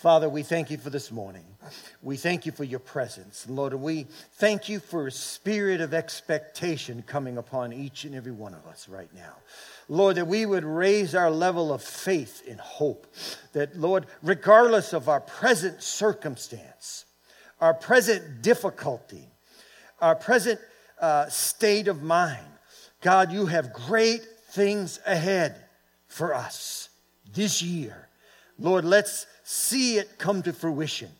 Father, we thank you for this morning. We thank you for your presence. Lord, we thank you for a spirit of expectation coming upon each and every one of us right now. Lord, that we would raise our level of faith and hope. That, Lord, regardless of our present circumstance, our present difficulty, our present uh, state of mind, God, you have great things ahead for us this year. Lord, let's see it come to fruition.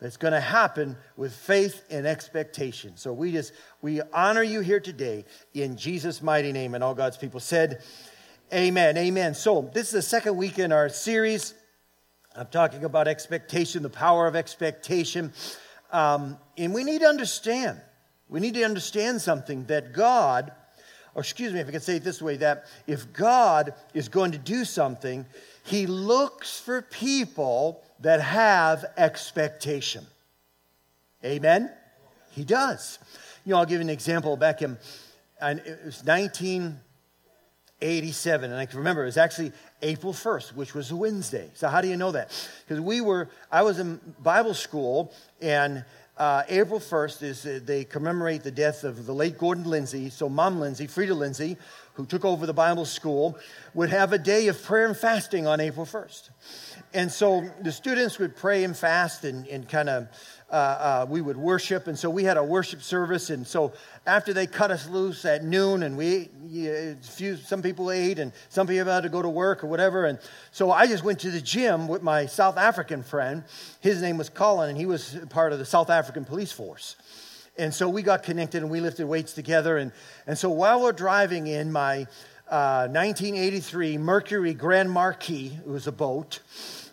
It's going to happen with faith and expectation. So we just, we honor you here today in Jesus' mighty name. And all God's people said, Amen. Amen. So this is the second week in our series. I'm talking about expectation, the power of expectation. Um, and we need to understand, we need to understand something that God, or excuse me, if I can say it this way, that if God is going to do something, he looks for people that have expectation. Amen? He does. You know, I'll give you an example. Back in, it was 1987, and I can remember it was actually April 1st, which was a Wednesday. So how do you know that? Because we were, I was in Bible school, and uh, April 1st is uh, they commemorate the death of the late Gordon Lindsay. So Mom Lindsay, Freda Lindsay, who took over the Bible school, would have a day of prayer and fasting on April 1st. And so the students would pray and fast and, and kind of, uh, uh, we would worship. And so we had a worship service. And so after they cut us loose at noon and we, yeah, few, some people ate and some people had to go to work or whatever. And so I just went to the gym with my South African friend. His name was Colin and he was part of the South African police force. And so we got connected and we lifted weights together. And, and so while we're driving in my uh, 1983 Mercury Grand Marquis, it was a boat,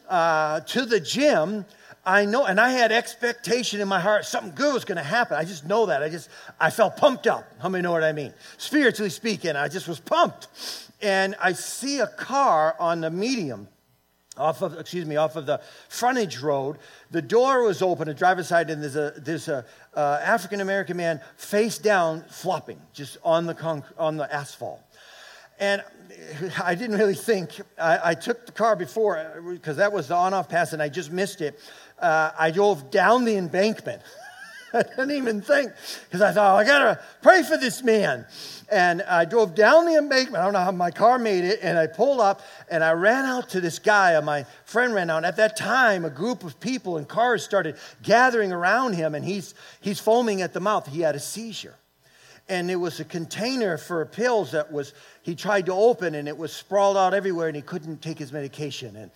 uh, to the gym, I know, and I had expectation in my heart, something good was going to happen. I just know that. I just, I felt pumped up. How many know what I mean? Spiritually speaking, I just was pumped. And I see a car on the medium, off of, excuse me, off of the frontage road. The door was open, the driver's side, and there's a, there's a uh, African American man face down, flopping, just on the, conc- on the asphalt. And I didn't really think. I, I took the car before because that was the on off pass and I just missed it. Uh, I drove down the embankment. I didn't even think because I thought, oh, I got to pray for this man. And I drove down the embankment. I don't know how my car made it. And I pulled up and I ran out to this guy. And my friend ran out. And at that time, a group of people and cars started gathering around him. And he's, he's foaming at the mouth. He had a seizure and it was a container for pills that was he tried to open and it was sprawled out everywhere and he couldn't take his medication and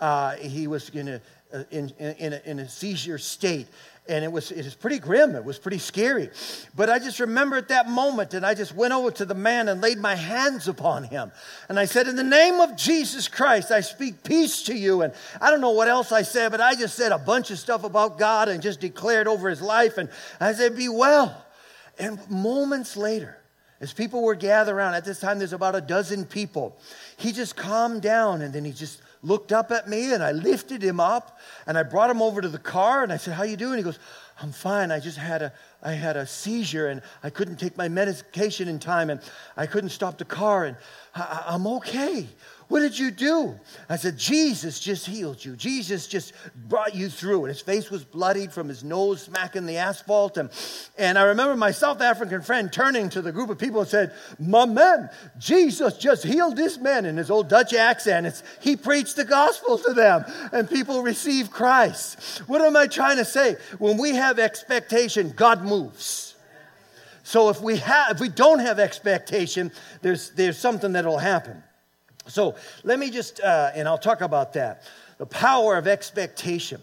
uh, he was in a, uh, in, in, a, in a seizure state and it was, it was pretty grim. It was pretty scary. But i just remember at that moment and i just went over to the man and laid my hands upon him. And i said in the name of jesus christ i speak peace to you. And i don't know what else i said but i just said a bunch of stuff about god and just declared over his life. And i said be well. And moments later, as people were gathered around, at this time there's about a dozen people, he just calmed down and then he just looked up at me and I lifted him up and I brought him over to the car and I said, How you doing? He goes, I'm fine. I just had a I had a seizure and I couldn't take my medication in time and I couldn't stop the car and I, I'm okay. What did you do? I said, Jesus just healed you. Jesus just brought you through. And his face was bloodied from his nose smacking the asphalt. And, and I remember my South African friend turning to the group of people and said, My man, Jesus just healed this man in his old Dutch accent. It's, he preached the gospel to them, and people received Christ. What am I trying to say? When we have expectation, God moves. So if we, have, if we don't have expectation, there's, there's something that'll happen. So let me just, uh, and I'll talk about that the power of expectation.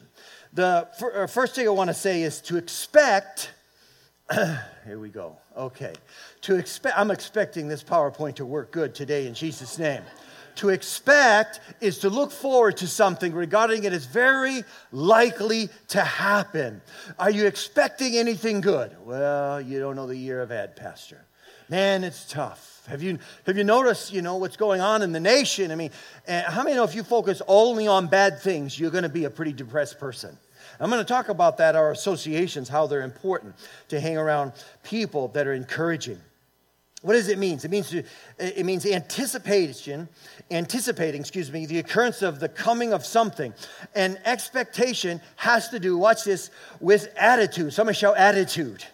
The uh, first thing I want to say is to expect. here we go. Okay. To expect, I'm expecting this PowerPoint to work good today in Jesus' name. To expect is to look forward to something regarding it as very likely to happen. Are you expecting anything good? Well, you don't know the year I've had, Pastor. Man, it's tough. Have you, have you noticed, you know, what's going on in the nation? I mean, eh, how many know if you focus only on bad things, you're going to be a pretty depressed person? I'm going to talk about that, our associations, how they're important to hang around people that are encouraging. What does it mean? It means it means anticipation, anticipating, excuse me, the occurrence of the coming of something. And expectation has to do, watch this, with attitude. Somebody shout attitude.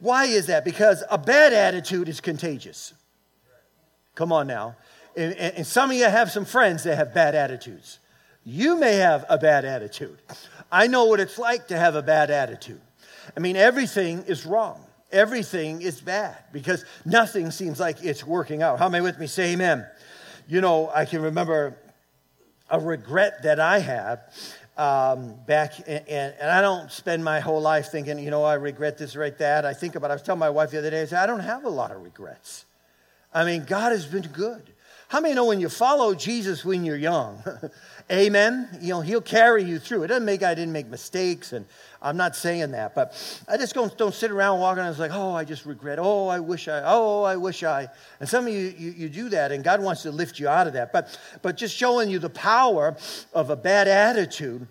Why is that? Because a bad attitude is contagious. Come on now. And, and some of you have some friends that have bad attitudes. You may have a bad attitude. I know what it's like to have a bad attitude. I mean, everything is wrong everything is bad because nothing seems like it's working out. How many with me? Say amen. You know, I can remember a regret that I have um, back, and, and, I don't spend my whole life thinking, you know, I regret this, right that. I think about. I was telling my wife the other day, I said, I don't have a lot of regrets. I mean, God has been good. How many know when you follow Jesus when you're young? Amen. You know, he'll carry you through. It doesn't make I didn't make mistakes, and I'm not saying that, but I just don't, don't sit around walking and it's like, oh, I just regret. Oh, I wish I. Oh, I wish I. And some of you, you, you do that, and God wants to lift you out of that. But, but just showing you the power of a bad attitude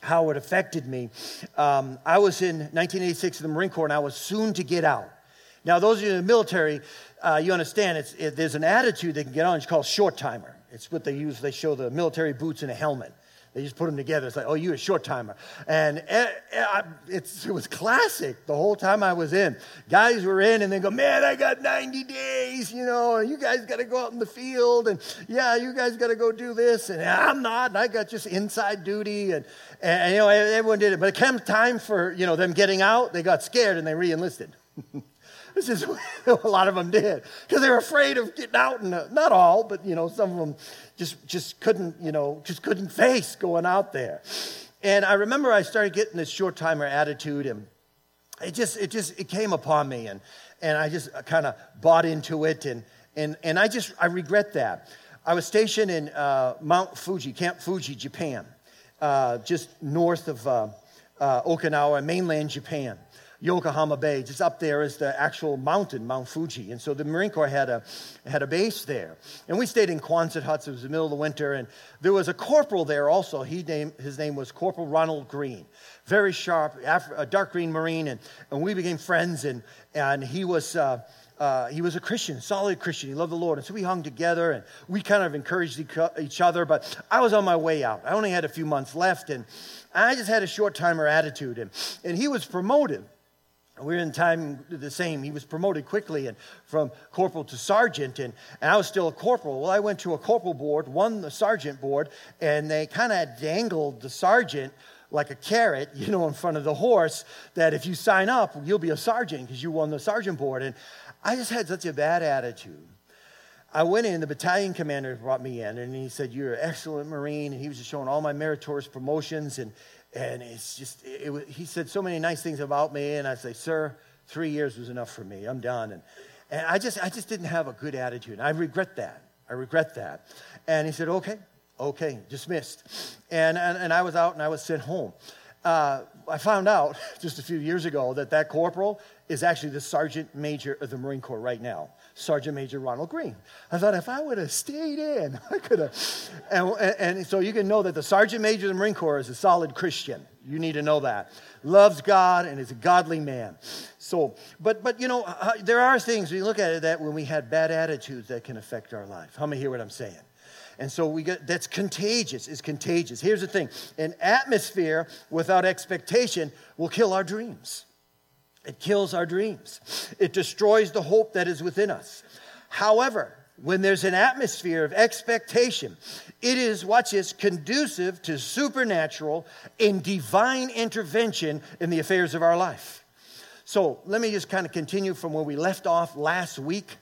how it affected me. Um, I was in 1986 in the Marine Corps, and I was soon to get out. Now, those of you in the military, uh, you understand it's, it, there's an attitude they can get on. It's called short timer. It's what they use. They show the military boots and a helmet. They just put them together. It's like, oh, you're a short timer. And eh, eh, it, was classic the whole time I was in. Guys were in and they go, man, I got 90 days, you know, you guys got to go out in the field. And yeah, you guys got to go do this. And I'm not. And I got just inside duty. And, and, you know, everyone did it. But it came time for, you know, them getting out. They got scared and they re enlisted. This is a lot of them did because they were afraid of getting out, and uh, not all, but you know, some of them just just couldn't, you know, just couldn't face going out there. And I remember I started getting this short timer attitude, and it just it just it came upon me, and and I just kind of bought into it, and and and I just I regret that. I was stationed in uh, Mount Fuji, Camp Fuji, Japan, uh, just north of uh, uh Okinawa, mainland Japan. Yokohama Bay. Just up there is the actual mountain, Mount Fuji. And so the Marine Corps had a, had a base there. And we stayed in Quonset huts. It was the middle of the winter. And there was a corporal there also. He named, his name was Corporal Ronald Green. Very sharp, a dark green Marine. And, and we became friends. And, and he was. Uh, uh, he was a Christian, solid Christian. He loved the Lord. And so we hung together and we kind of encouraged each other. But I was on my way out. I only had a few months left. And I just had a short timer attitude. And, and he was promoted we are in time the same. He was promoted quickly and from corporal to sergeant, and, and I was still a corporal. Well, I went to a corporal board, won the sergeant board, and they kind of dangled the sergeant like a carrot, you know, in front of the horse that if you sign up, you'll be a sergeant because you won the sergeant board. And I just had such a bad attitude. I went in, the battalion commander brought me in, and he said, You're an excellent Marine. And he was just showing all my meritorious promotions. And and it's just, it, it, he said so many nice things about me. And I say, sir, three years was enough for me. I'm done. And, and I, just, I just didn't have a good attitude. I regret that. I regret that. And he said, okay, okay, dismissed. And, and, and I was out and I was sent home. Uh, I found out just a few years ago that that corporal is actually the sergeant major of the Marine Corps right now. Sergeant Major Ronald Green. I thought if I would have stayed in, I could have. And, and, so you can know that the Sergeant Major of the Marine Corps is a solid Christian. You need to know that. Loves God and is a godly man. So, but, but you know, uh, there are things, you look at it, that when we had bad attitudes that can affect our life. How many hear what I'm saying? And so we get that's contagious, is contagious. Here's the thing an atmosphere without expectation will kill our dreams. It kills our dreams, it destroys the hope that is within us. However, when there's an atmosphere of expectation, it is, watch this, conducive to supernatural and divine intervention in the affairs of our life. So let me just kind of continue from where we left off last week.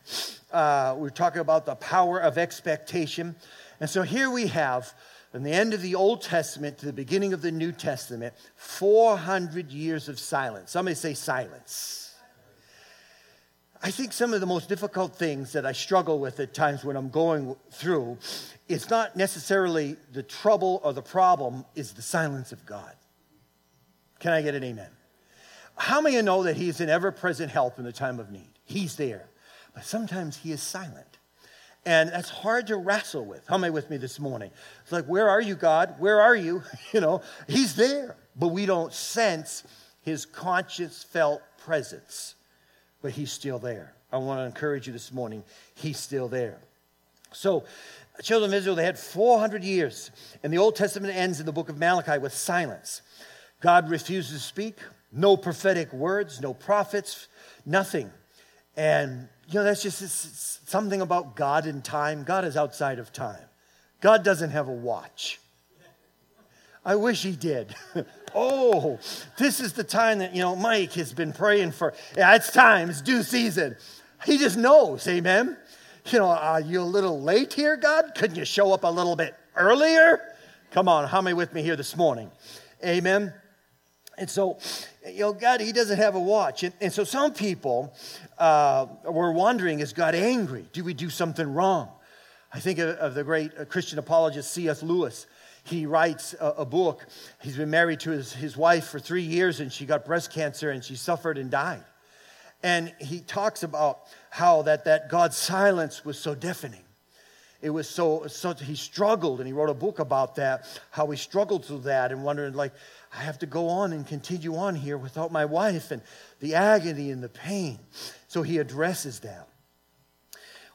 Uh, we were talking about the power of expectation. And so here we have from the end of the Old Testament to the beginning of the New Testament, 400 years of silence. Somebody say silence. I think some of the most difficult things that I struggle with at times when I'm going through, it's not necessarily the trouble or the problem, is the silence of God. Can I get an amen? How many of you know that He is an ever present help in the time of need? He's there. But sometimes He is silent. And that's hard to wrestle with. How many with me this morning? It's like, where are you, God? Where are you? You know, He's there, but we don't sense His conscious felt presence but he's still there. I want to encourage you this morning, he's still there. So, children of Israel, they had 400 years, and the Old Testament ends in the book of Malachi with silence. God refuses to speak, no prophetic words, no prophets, nothing. And, you know, that's just something about God and time. God is outside of time, God doesn't have a watch. I wish he did. oh, this is the time that, you know, Mike has been praying for. Yeah, it's time, it's due season. He just knows, amen. You know, are you a little late here, God? Couldn't you show up a little bit earlier? Come on, how many with me here this morning? Amen. And so, you know, God, He doesn't have a watch. And, and so some people uh, were wondering, is God angry? Do we do something wrong? I think of, of the great uh, Christian apologist C.S. Lewis he writes a, a, book. He's been married to his, his wife for three years and she got breast cancer and she suffered and died. And he talks about how that, that God's silence was so deafening. It was so, so, he struggled and he wrote a book about that, how he struggled through that and wondering, like, I have to go on and continue on here without my wife and the agony and the pain. So he addresses that.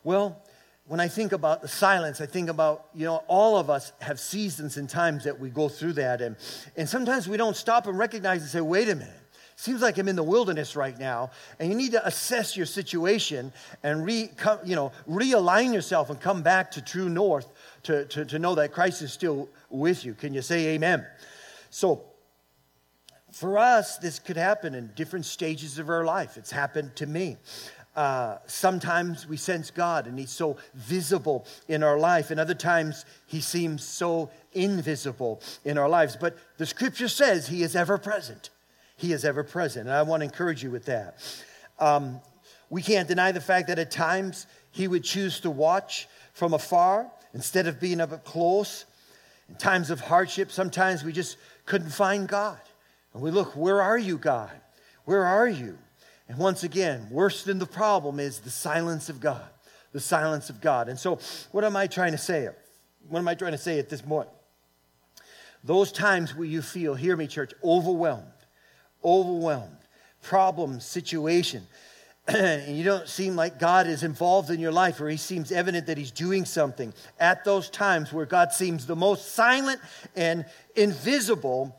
Well, when I think about the silence, I think about, you know, all of us have seasons and times that we go through that. And, and sometimes we don't stop and recognize and say, wait a minute. Seems like I'm in the wilderness right now, and you need to assess your situation and re, you know, realign yourself and come back to true north to, to, to know that Christ is still with you. Can you say amen? So, for us, this could happen in different stages of our life. It's happened to me. Uh, sometimes we sense God and He's so visible in our life, and other times He seems so invisible in our lives. But the scripture says He is ever present. He is ever present. And I want to encourage you with that. Um, we can't deny the fact that at times He would choose to watch from afar instead of being up close. In times of hardship, sometimes we just couldn't find God. And we look, where are you, God? Where are you? And once again, worse than the problem is the silence of God. The silence of God. And so, what am I trying to say? What am I trying to say at this point? Those times where you feel, hear me, church, overwhelmed, overwhelmed, problem, situation, and you don't seem like God is involved in your life or He seems evident that He's doing something, at those times where God seems the most silent and invisible,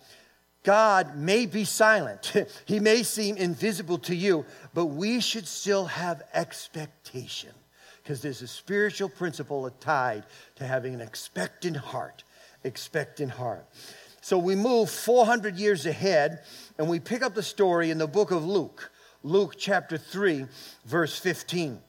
God may be silent, He may seem invisible to you, but we should still have expectation because there's a spiritual principle tied to having an expectant heart. Expectant heart. So we move 400 years ahead and we pick up the story in the book of Luke, Luke chapter 3, verse 15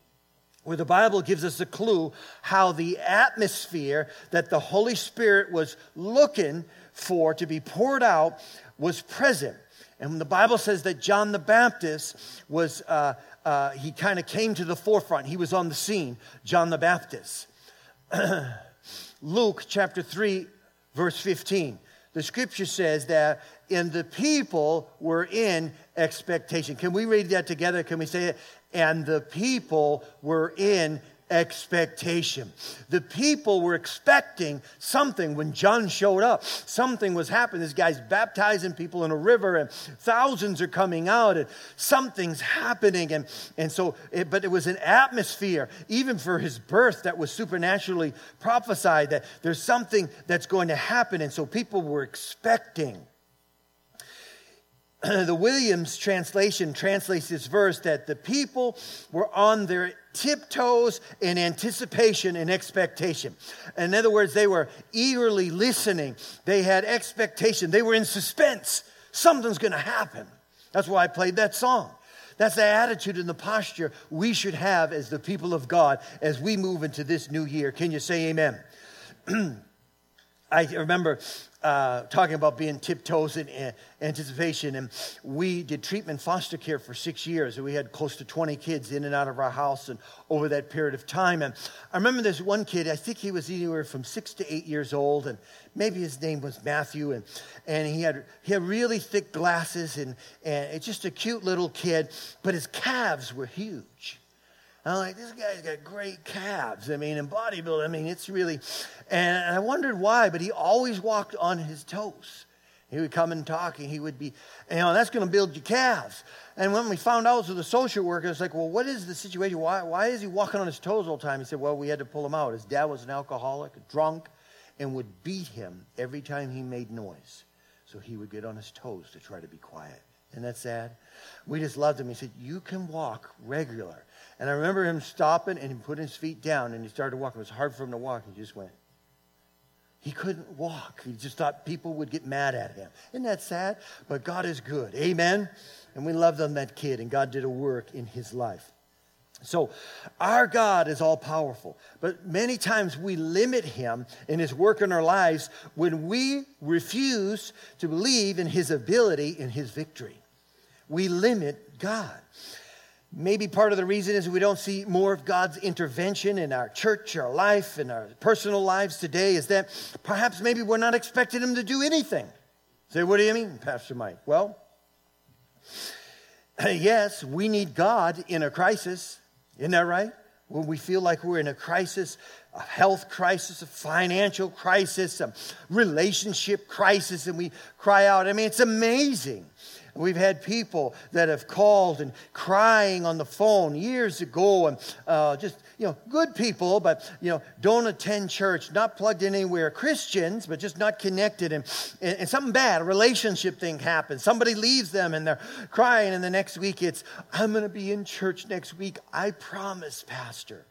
where the Bible gives us a clue how the atmosphere that the Holy Spirit was looking for to be poured out was present. And the Bible says that John the Baptist was, uh, uh, he kind of came to the forefront. He was on the scene, John the Baptist. Luke chapter 3, verse 15. The scripture says that, and the people were in expectation. Can we read that together? Can we say it? And the people were in expectation. The people were expecting something when John showed up. Something was happening. This guy's baptizing people in a river, and thousands are coming out, and something's happening. And, and so, it, but it was an atmosphere, even for his birth, that was supernaturally prophesied that there's something that's going to happen. And so people were expecting. the Williams translation translates this verse that the people were on their tiptoes in anticipation and expectation. In other words, they were eagerly listening, they had expectation, they were in suspense. Something's going to happen. That's why I played that song. That's the attitude and the posture we should have as the people of God as we move into this new year. Can you say amen? I remember uh, talking about being tiptoes in anticipation, and we did treatment foster care for six years, and we had close to 20 kids in and out of our house, and over that period of time, and I remember this one kid. I think he was anywhere from six to eight years old, and maybe his name was Matthew, and and he had he had really thick glasses, and and it's just a cute little kid, but his calves were huge. I'm like, this guy's got great calves. I mean, in bodybuilding, I mean, it's really, and I wondered why, but he always walked on his toes. He would come and talk, and he would be, you know, that's going to build your calves. And when we found out through the social worker, it's like, well, what is the situation? Why, why is he walking on his toes all the time? He said, well, we had to pull him out. His dad was an alcoholic, drunk, and would beat him every time he made noise. So he would get on his toes to try to be quiet. Isn't that sad? We just loved him. He said, you can walk regular. And I remember him stopping and he put his feet down and he started walking. It was hard for him to walk. He just went. He couldn't walk. He just thought people would get mad at him. Isn't that sad? But God is good. Amen? And we loved on that kid, and God did a work in his life. So, our God is all powerful, but many times we limit him in his work in our lives when we refuse to believe in his ability in his victory. We limit God. Maybe part of the reason is we don't see more of God's intervention in our church, our life, in our personal lives today is that perhaps maybe we're not expecting Him to do anything. Say, what do you mean, Pastor Mike? Well, yes, we need God in a crisis. Isn't that right? When we feel like we're in a crisis, a health crisis, a financial crisis, a relationship crisis, and we cry out. I mean, it's amazing We've had people that have called and crying on the phone years ago, and uh, just, you know, good people, but, you know, don't attend church, not plugged in anywhere, Christians, but just not connected. And, and, and something bad, a relationship thing happens. Somebody leaves them and they're crying, and the next week it's, I'm going to be in church next week. I promise, Pastor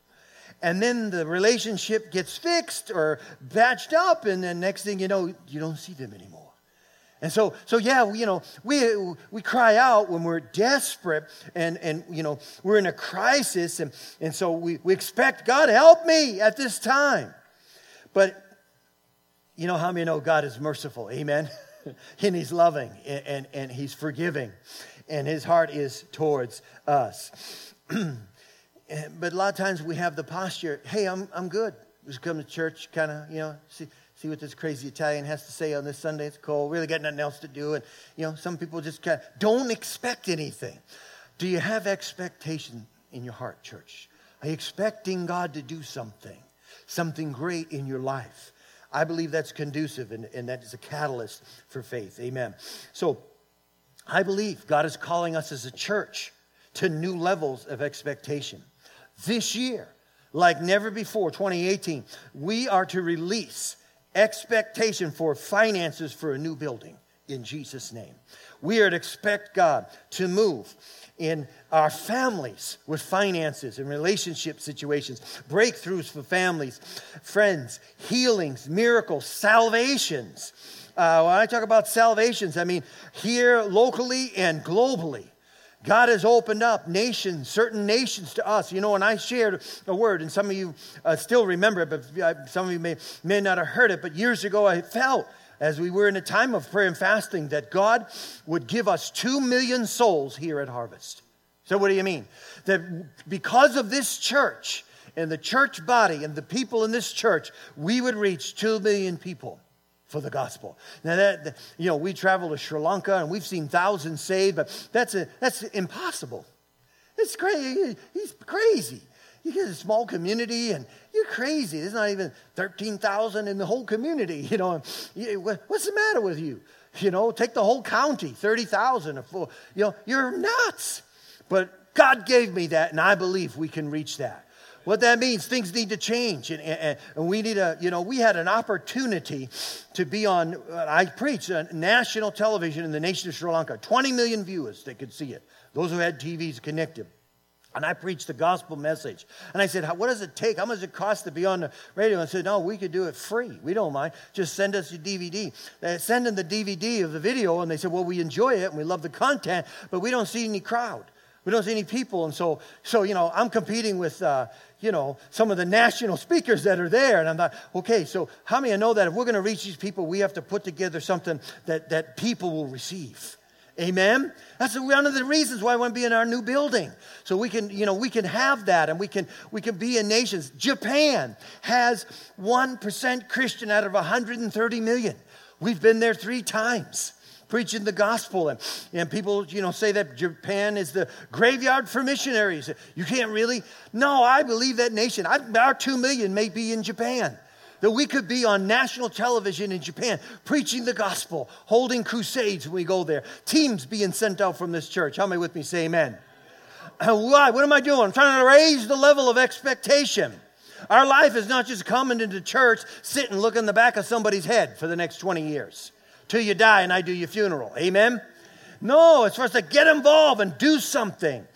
and then the relationship gets fixed or patched up, and then next thing you know, you don't see them anymore. And so, so yeah, you know, we, we cry out when we're desperate and, and, you know, we're in a crisis. And, and so we, we expect, God, help me at this time. But you know how many know God is merciful? Amen. and He's loving and, and, and He's forgiving. And His heart is towards us. but a lot of times we have the posture, hey, I'm, I'm good. Just come to church, kind of, you know, see, see what this crazy Italian has to say on this Sunday. It's cold. Really got nothing else to do. And, you know, some people just kind of don't expect anything. Do you have expectation in your heart, church? Are you expecting God to do something, something great in your life? I believe that's conducive and, and that is a catalyst for faith. Amen. So I believe God is calling us as a church to new levels of expectation. This year, like never before, 2018, we are to release expectation for finances for a new building in Jesus' name. We are to expect God to move in our families with finances and relationship situations, breakthroughs for families, friends, healings, miracles, salvations. Uh, when I talk about salvations, I mean here locally and globally. God has opened up nations, certain nations to us. You know, and I shared a word, and some of you uh, still remember it, but uh, some of you may, may not have heard it. But years ago, I felt as we were in a time of prayer and fasting that God would give us two million souls here at Harvest. So, what do you mean? That because of this church and the church body and the people in this church, we would reach two million people for the gospel. Now that you know, we travel to Sri Lanka and we've seen thousands saved, but that's a, that's impossible. It's crazy. He's crazy. You get a small community and you're crazy. There's not even 13,000 in the whole community. You know, what's the matter with you? You know, take the whole county, 30,000. You know, you're nuts. But God gave me that, and I believe we can reach that. What that means, things need to change. And, and, and we need a, you know, we had an opportunity to be on, uh, I preached on national television in the nation of Sri Lanka. 20 million viewers, they could see it. Those who had TVs connected. And I preached the gospel message. And I said, What does it take? How much does it cost to be on the radio? And I said, No, we could do it free. We don't mind. Just send us your DVD. They send in the DVD of the video, and they said, Well, we enjoy it and we love the content, but we don't see any crowd. We don't see any people. And so, so you know, I'm competing with, uh, you know, some of the national speakers that are there. And I'm like, okay, so how many know that if we're going to reach these people, we have to put together something that, that people will receive? Amen. That's one of the reasons why I want to be in our new building. So we can, you know, we can have that and we can we can be in nations. Japan has 1% Christian out of 130 million. We've been there 3 times preaching the gospel and, and people you know say that japan is the graveyard for missionaries you can't really no i believe that nation I, our two million may be in japan that we could be on national television in Japan preaching the gospel, holding crusades when we go there, teams being sent out from this church. How many with me say amen? Uh, why? What am I doing? I'm trying to raise the level of expectation. Our life is not just coming into church, sitting, looking in the back of somebody's head for the next 20 years till you die and I do your funeral. Amen? No, it's for us to get involved and do something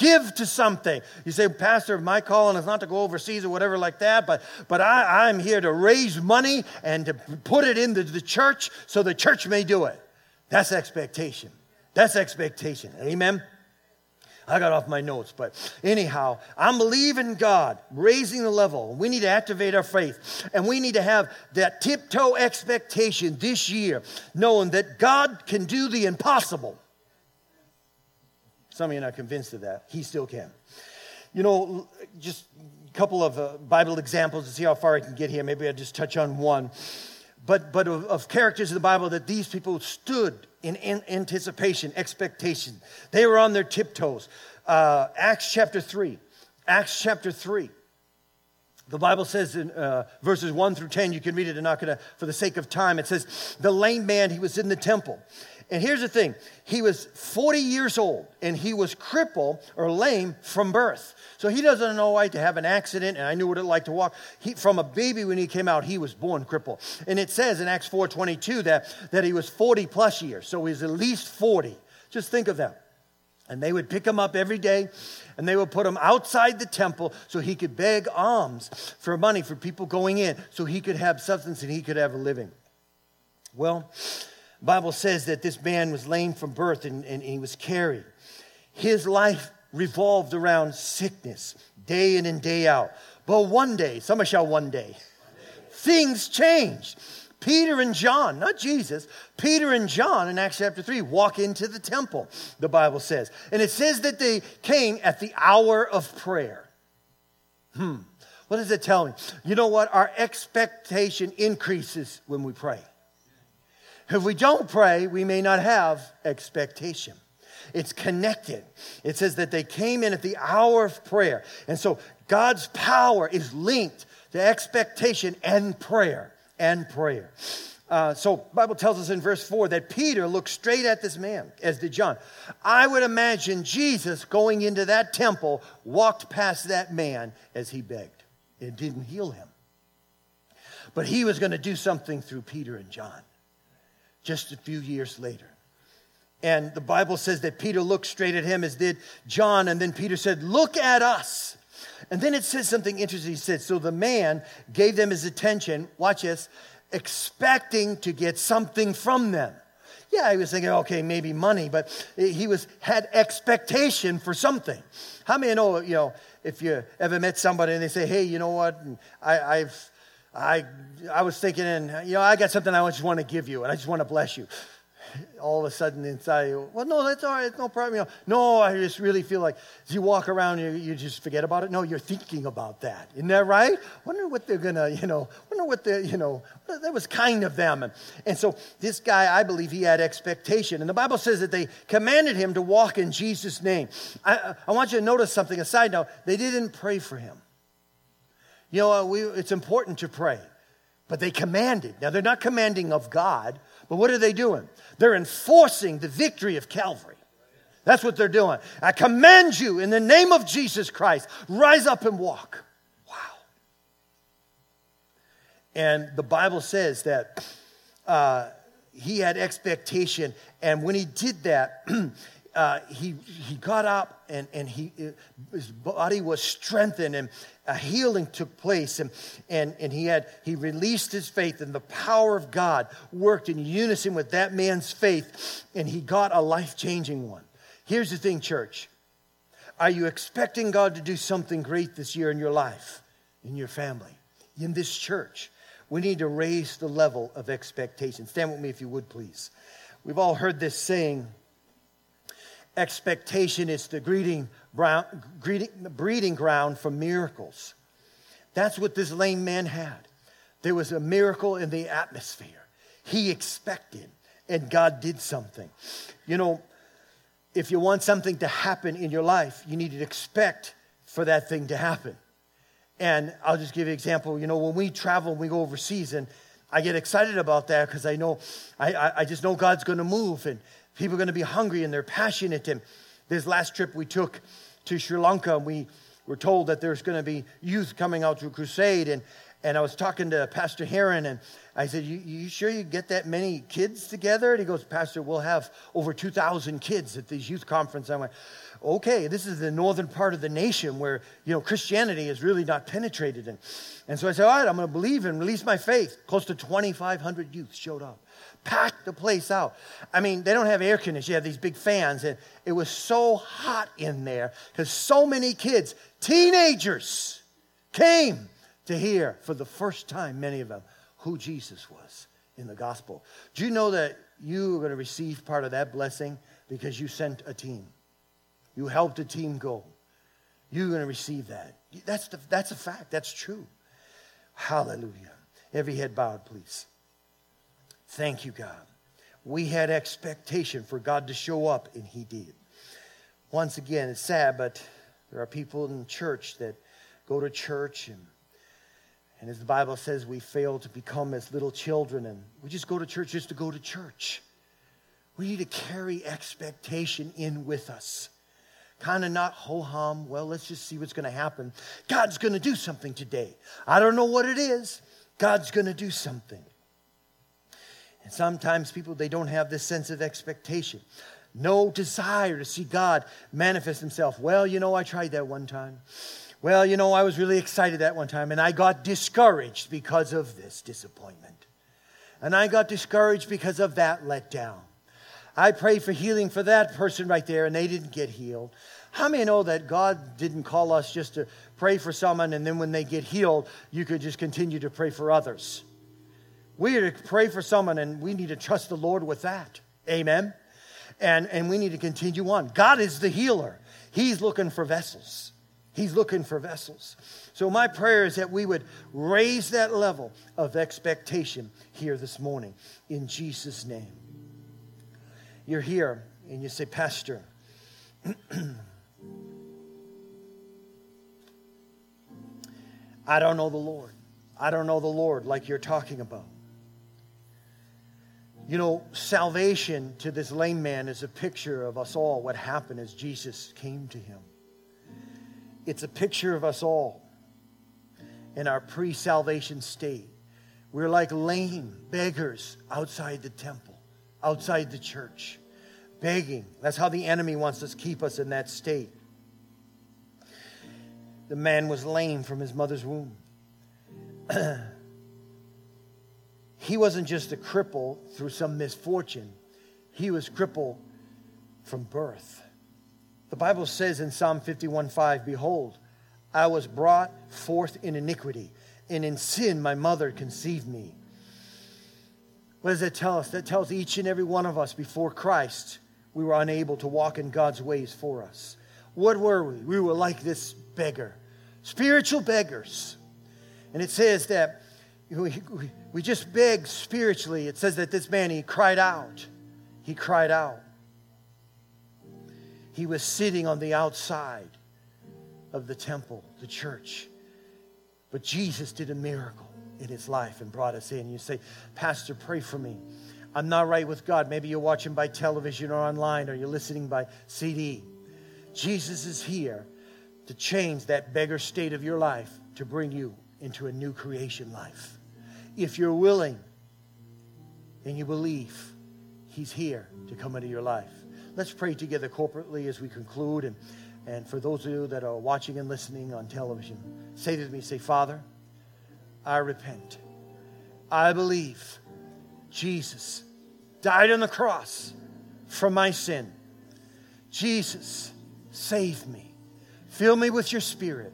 give to something. You say, Pastor, my calling is not to go overseas or whatever like that, but, but I, I'm here to raise money and to put it into the church so the church may do it. That's expectation. That's expectation. Amen. I got off my notes, but anyhow, I'm believing God, raising the level. We need to activate our faith, and we need to have that tiptoe expectation this year, knowing that God can do the impossible. Some of you are not convinced of that. He still can. You know, just a couple of uh, Bible examples to see how far I can get here. Maybe I'll just touch on one. But, but of, of characters in the Bible that these people stood in, in anticipation, expectation. They were on their tiptoes. Uh, Acts chapter 3. Acts chapter 3. The Bible says in uh, verses 1 through 10, you can read it, and not gonna, for the sake of time, it says, The lame man, he was in the temple. And here's the thing he was 40 years old and he was crippled or lame from birth. So he doesn't know why to have an accident, and I knew what it like to walk. He, from a baby when he came out, he was born crippled. And it says in Acts 4:22 that, that he was 40 plus years, so he's at least 40. Just think of that. And they would pick him up every day and they would put him outside the temple so he could beg alms for money for people going in so he could have substance and he could have a living. Well, Bible says that this man was lame from birth and, and he was carried. His life revolved around sickness day in and day out. But one day, some shall one day, things changed. Peter and John, not Jesus, Peter and John in Acts chapter 3 walk into the temple, the Bible says. And it says that they came at the hour of prayer. Hmm. What does it tell me? You know what? Our expectation increases when we pray. If we don't pray, we may not have expectation. It's connected. It says that they came in at the hour of prayer. And so God's power is linked to expectation and prayer and prayer. Uh, so bible tells us in verse 4 that peter looked straight at this man as did john i would imagine jesus going into that temple walked past that man as he begged it didn't heal him but he was going to do something through peter and john just a few years later. And the Bible says that Peter looked straight at him as did John, and then Peter said, Look at us. And then it says something interesting. He said, So the man gave them his attention, watch this, expecting to get something from them. Yeah, he was thinking, okay, maybe money, but he was had expectation for something. How many know, you know, if you ever met somebody and they say, hey, you know what, I, I've I, I was thinking, and you know, I got something I just want to give you, and I just want to bless you. All of a sudden inside, you, well, no, that's all right, no problem. You know, no, I just really feel like as you walk around, you, you just forget about it. No, you're thinking about that. Isn't that right? Wonder what they're gonna, you know, wonder what they, you know, that was kind of them. And, and so this guy, I believe he had expectation. And the Bible says that they commanded him to walk in Jesus' name. I, I want you to notice something, a side note. They didn't pray for him. You know, we, it's important to pray, but they commanded. Now, they're not commanding of God, but what are they doing? They're enforcing the victory of Calvary. That's what they're doing. I command you in the name of Jesus Christ, rise up and walk. Wow. And the Bible says that uh, he had expectation, and when he did that, uh, he, he got up and, and he, his body was strengthened and a healing took place and, and, and he had he released his faith and the power of god worked in unison with that man's faith and he got a life-changing one here's the thing church Are you expecting God to do something great this year in your life, in your family, in this church? We need to raise the level of expectation. Stand with me if you would, please. We've all heard this saying expectation is the greeting, breeding ground for miracles. That's what this lame man had. There was a miracle in the atmosphere. He expected, and God did something. You know, if you want something to happen in your life, you need to expect for that thing to happen. And I'll just give you an example. You know, when we travel, and we go overseas, and I get excited about that because I know, I, I, I, just know God's going to move, and people are going to be hungry, and they're passionate. And this last trip we took to Sri Lanka, we were told that there's going to be youth coming out to a crusade, and and I was talking to Pastor Heron, and I said, you, you, sure you get that many kids together? And he goes, Pastor, we'll have over 2,000 kids at these youth conference. I went, okay, this is the northern part of the nation where, you know, Christianity is really not penetrated. And, and so I said, all right, I'm going to believe and release my faith. Close to 2,500 youth showed up. Packed the place out. I mean, they don't have air conditioning. You have these big fans. And it was so hot in there because so many kids, teenagers, came to hear for the first time, many of them, who Jesus was in the gospel. Do you know that you are going to receive part of that blessing because you sent a team? You helped a team go. You're going to receive that. That's, the, that's a fact. That's true. Hallelujah. Every head bowed, please. Thank you, God. We had expectation for God to show up, and He did. Once again, it's sad, but there are people in church that go to church and and as the Bible says, we fail to become as little children and we just go to church just to go to church. We need to carry expectation in with us. Kind of not ho hum, well, let's just see what's going to happen. God's going to do something today. I don't know what it is. God's going to do something. And sometimes people, they don't have this sense of expectation, no desire to see God manifest Himself. Well, you know, I tried that one time. Well, you know, I was really excited that one time, and I got discouraged because of this disappointment. And I got discouraged because of that letdown. I prayed for healing for that person right there, and they didn't get healed. How many know that God didn't call us just to pray for someone, and then when they get healed, you could just continue to pray for others? We are to pray for someone, and we need to trust the Lord with that. Amen. And, and we need to continue on. God is the healer, He's looking for vessels. He's looking for vessels. So, my prayer is that we would raise that level of expectation here this morning in Jesus' name. You're here and you say, Pastor, I don't know the Lord. I don't know the Lord like you're talking about. You know, salvation to this lame man is a picture of us all, what happened as Jesus came to him. It's a picture of us all in our pre salvation state. We're like lame beggars outside the temple, outside the church, begging. That's how the enemy wants to keep us in that state. The man was lame from his mother's womb. he wasn't just a cripple through some misfortune, he was crippled from birth. The Bible says in Psalm 51:5, Behold, I was brought forth in iniquity, and in sin my mother conceived me. What does that tell us? That tells each and every one of us before Christ, we were unable to walk in God's ways for us. What were we? We were like this beggar, spiritual beggars. And it says that we, we just beg spiritually. It says that this man, he cried out. He cried out. He was sitting on the outside of the temple, the church. But Jesus did a miracle in his life and brought us in. You say, Pastor, pray for me. I'm not right with God. Maybe you're watching by television or online or you're listening by CD. Jesus is here to change that beggar state of your life to bring you into a new creation life. If you're willing and you believe, He's here to come into your life. Let's pray together corporately as we conclude. And, and for those of you that are watching and listening on television, say to me, say, Father, I repent. I believe Jesus died on the cross for my sin. Jesus, save me. Fill me with your spirit.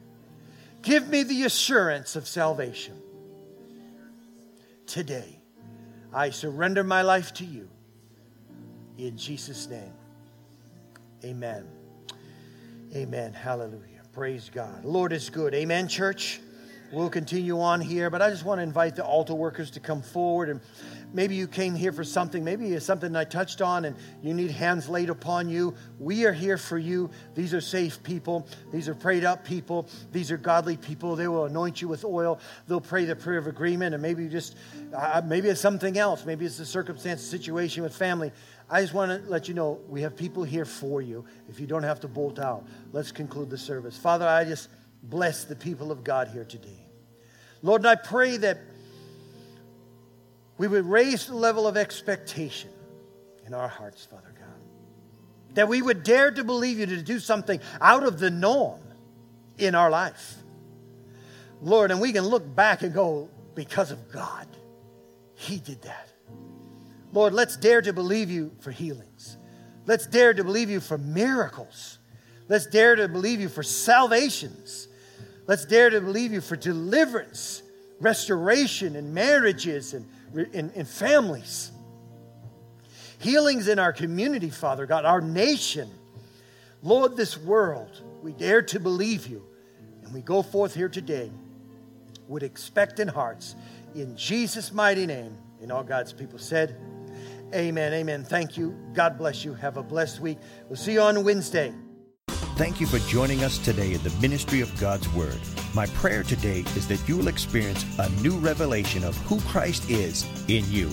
Give me the assurance of salvation. Today, I surrender my life to you. In Jesus' name, amen. Amen. Hallelujah. Praise God. Lord is good. Amen, church. We'll continue on here, but I just want to invite the altar workers to come forward. And maybe you came here for something, maybe it's something I touched on and you need hands laid upon you. We are here for you. These are safe people, these are prayed up people, these are godly people. They will anoint you with oil, they'll pray the prayer of agreement, and maybe just, uh, maybe it's something else. Maybe it's a circumstance, situation with family. I just want to let you know we have people here for you if you don't have to bolt out. Let's conclude the service. Father, I just bless the people of God here today. Lord, and I pray that we would raise the level of expectation in our hearts, Father God. That we would dare to believe you to do something out of the norm in our life. Lord, and we can look back and go, because of God, He did that. Lord, let's dare to believe you for healings. Let's dare to believe you for miracles. Let's dare to believe you for salvations. Let's dare to believe you for deliverance, restoration in marriages and in, in families. Healings in our community, Father God, our nation. Lord, this world, we dare to believe you. And we go forth here today with expectant hearts. In Jesus' mighty name, and all God's people said, Amen. Amen. Thank you. God bless you. Have a blessed week. We'll see you on Wednesday. Thank you for joining us today in the ministry of God's Word. My prayer today is that you will experience a new revelation of who Christ is in you.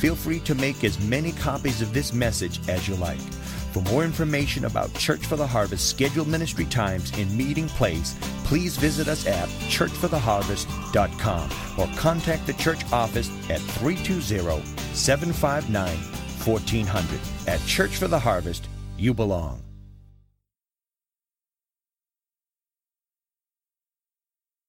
Feel free to make as many copies of this message as you like. For more information about Church for the Harvest scheduled ministry times and meeting place, please visit us at churchfortheharvest.com or contact the church office at 320 759 1400. At Church for the Harvest, you belong.